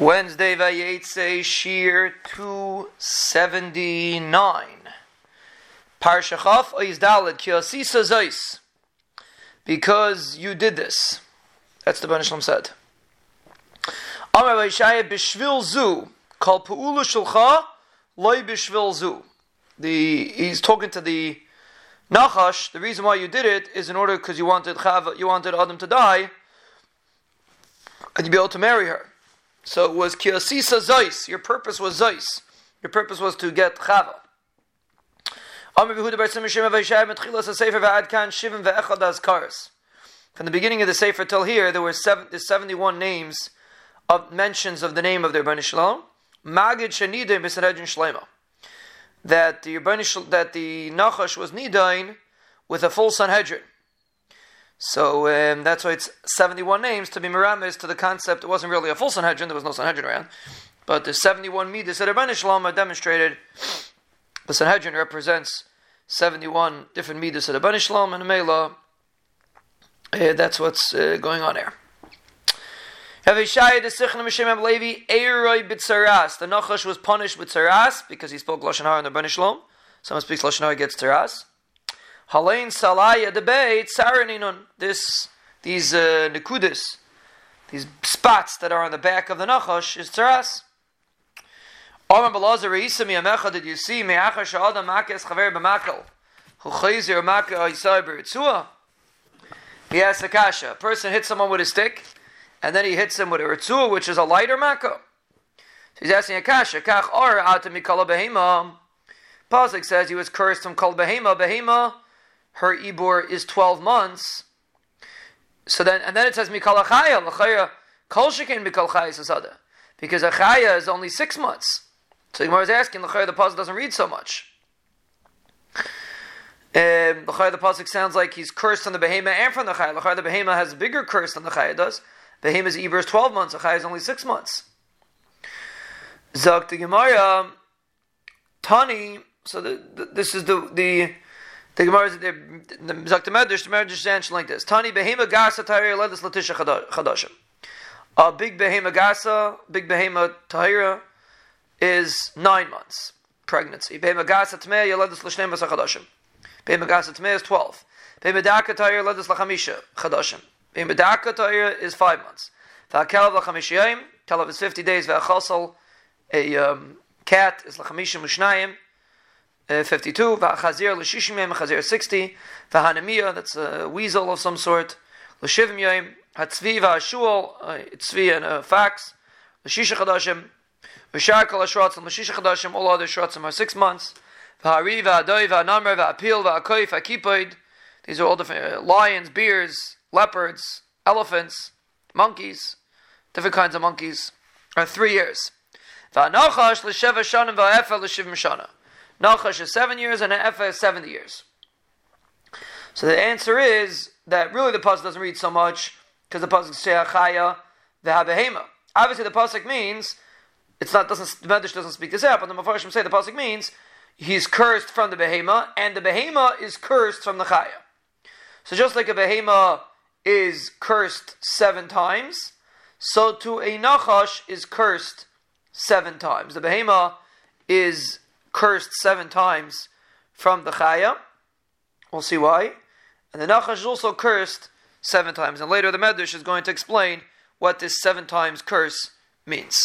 Wednesday Vayetze Shir 279. Parsha Chaf Oizdalad Kiosisa Zeis. Because you did this. That's the Banishlam said. Amar Vaishaya Bishvil Zu. Kal Pu'ulu Shulcha Loi Bishvil Zu. The, he's talking to the Nachash. The reason why you did it is in order because you wanted you wanted Adam to die and you'd be able to marry her. So it was kiasisa zeis. Your purpose was zeis. Your purpose was to get chava. From the beginning of the Sefer till here, there were seven, 71 names of mentions of the name of the Rebbeinu Shalom. Magid Shlema. That the Rebbeinu that the Nachash was nidain with a full Sanhedrin. So um, that's why it's 71 names to be Miramis to the concept. It wasn't really a full Sanhedrin, there was no Sanhedrin around. But the 71 Midas that Rabban Shalom demonstrated the Sanhedrin represents 71 different Midas that Rabban Shalom and Mela. Uh, that's what's uh, going on here. The Nachash was punished with Tsaras because he spoke Lashon Hara in the Rabban Shalom. Someone speaks Lashon Hara gets Tsaras. Halain Salaya debate Saraninun. This these uh, nikudis, these spots that are on the back of the nachash is tzaras. Omar Balazar Isami Amecha. Did you see Me'achar Sha'adam Makes Chaver B'Makal Who Chayzir Makal Isai B'Ritzua? He asks a kasha. A person hits someone with a stick, and then he hits him with a ritzua, which is a lighter mako. So he's asking a kasha. Kach or atamikala behema. Pasuk says he was cursed from kol behema. Behema her ibor is 12 months. So then, and then it says mikal achaya, l'chaya, kol shekin mikal chaya. Because achaya is only six months. So Gemara is asking, l'chaya, the puzzle doesn't read so much. Um, the pasuk sounds like he's cursed from the behema and from the chaya. L'chaya, the behema has a bigger curse than the chaya does. Behema's ibor is 12 months, the chaya is only six months. Zok the Gemara, Tani, so the, the, this is the, the the Gemara is the Zakta Medrash, the Medrash answering like this: Tani behema gasa tahira ledus latisha chadashim. A big behema gasa, big behema tahira, is nine months pregnancy. Behema gasa tmei yeledus l'shneim chadashim. Behema gasa tmei is twelve. Behema daka tahira ledus lachamisha chadashim. Behema daka tahira is five months. V'akelav lachamishiyim, kelav is fifty days. V'achasal, a um, cat is lachamishim l'shnayim. Uh, 52, V'achazir l'shishim Chazir 60, V'hanemiya, that's a weasel of some sort, l'shivim yom, Hatzvi v'ashul, uh, tzvi and a fax, l'shisha chadashim, V'shar kol ha'shrotzim, l'shisha chadashim, all other shrotzim are six months, V'hari v'adoi v'anamer v'apil v'akoy v'akipoid, these are all different, uh, lions, bears, leopards, elephants, monkeys, different kinds of monkeys, are three years. V'anochash l'sheva shanim v'efa l'shivim shana. Nachash is seven years and Efa is 70 years. So the answer is that really the pasuk doesn't read so much because the pasuk says Achaya v'habehema. Obviously, the pasuk means it's not doesn't the Medrash doesn't speak this out, but the Mepharshim say the pasuk means he's cursed from the behema, and the behema is cursed from the chaya. So just like a behema is cursed seven times, so to a nachash is cursed seven times. The behema is cursed seven times from the Chaya. We'll see why. And the Nachash is also cursed seven times. And later the Medrash is going to explain what this seven times curse means.